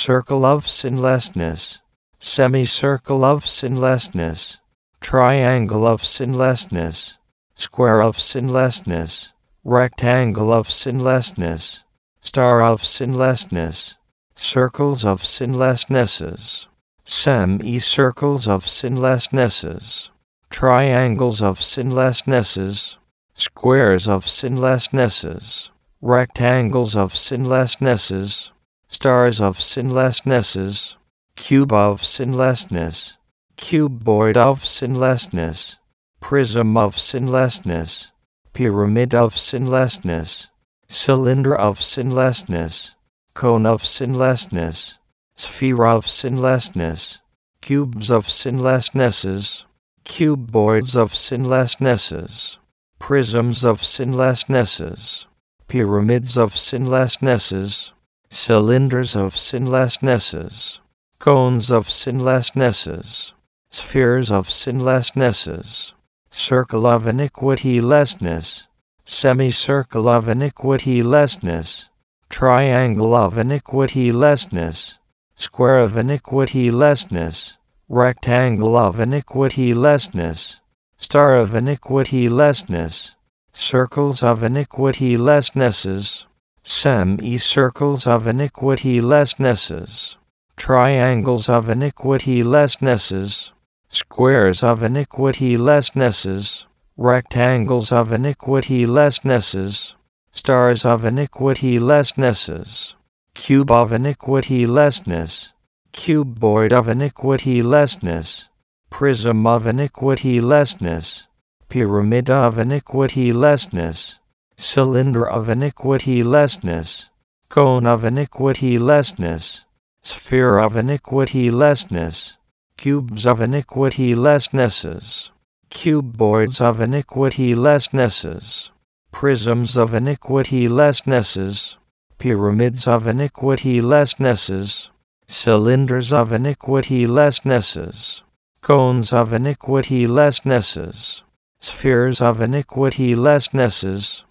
circle of sinlessness, semicircle of sinlessness, triangle of sinlessness, square of sinlessness, rectangle of sinlessness, star of sinlessness, circles of sinlessnesses, semicircles of sinlessnesses, triangles of sinlessnesses, squares of sinlessnesses, rectangles of sinlessnesses, stars of sinlessnesses, cube of sinlessness, cuboid of sinlessness, prism of sinlessness, pyramid of sinlessness, cylinder of sinlessness, cone of sinlessness, sphere of sinlessness, cubes of sinlessnesses, cuboids of sinlessnesses, prisms of sinlessnesses, pyramids of sinlessnesses, cylinders of sinlessnesses, cones of sinlessnesses, spheres of sinlessnesses, circle of iniquitylessness, semicircle of iniquitylessness, triangle of iniquitylessness, square of iniquitylessness, rectangle of iniquitylessness, star of iniquitylessness, circles of iniquitylessnesses, semicircles of iniquitylessnesses, triangles of iniquitylessnesses, squares of iniquitylessnesses, rectangles of iniquitylessnesses, stars of iniquitylessnesses, cube of iniquitylessness, cuboid of iniquitylessness, prism of iniquitylessness, pyramid of iniquitylessness, cylinder of iniquitylessness, cone of iniquitylessness, sphere of iniquitylessness, cubes of iniquitylessnesses, cuboids of iniquitylessnesses, prisms of iniquitylessnesses, pyramids of iniquitylessnesses, cylinders of iniquitylessnesses, cones of iniquitylessnesses, spheres of iniquitylessnesses,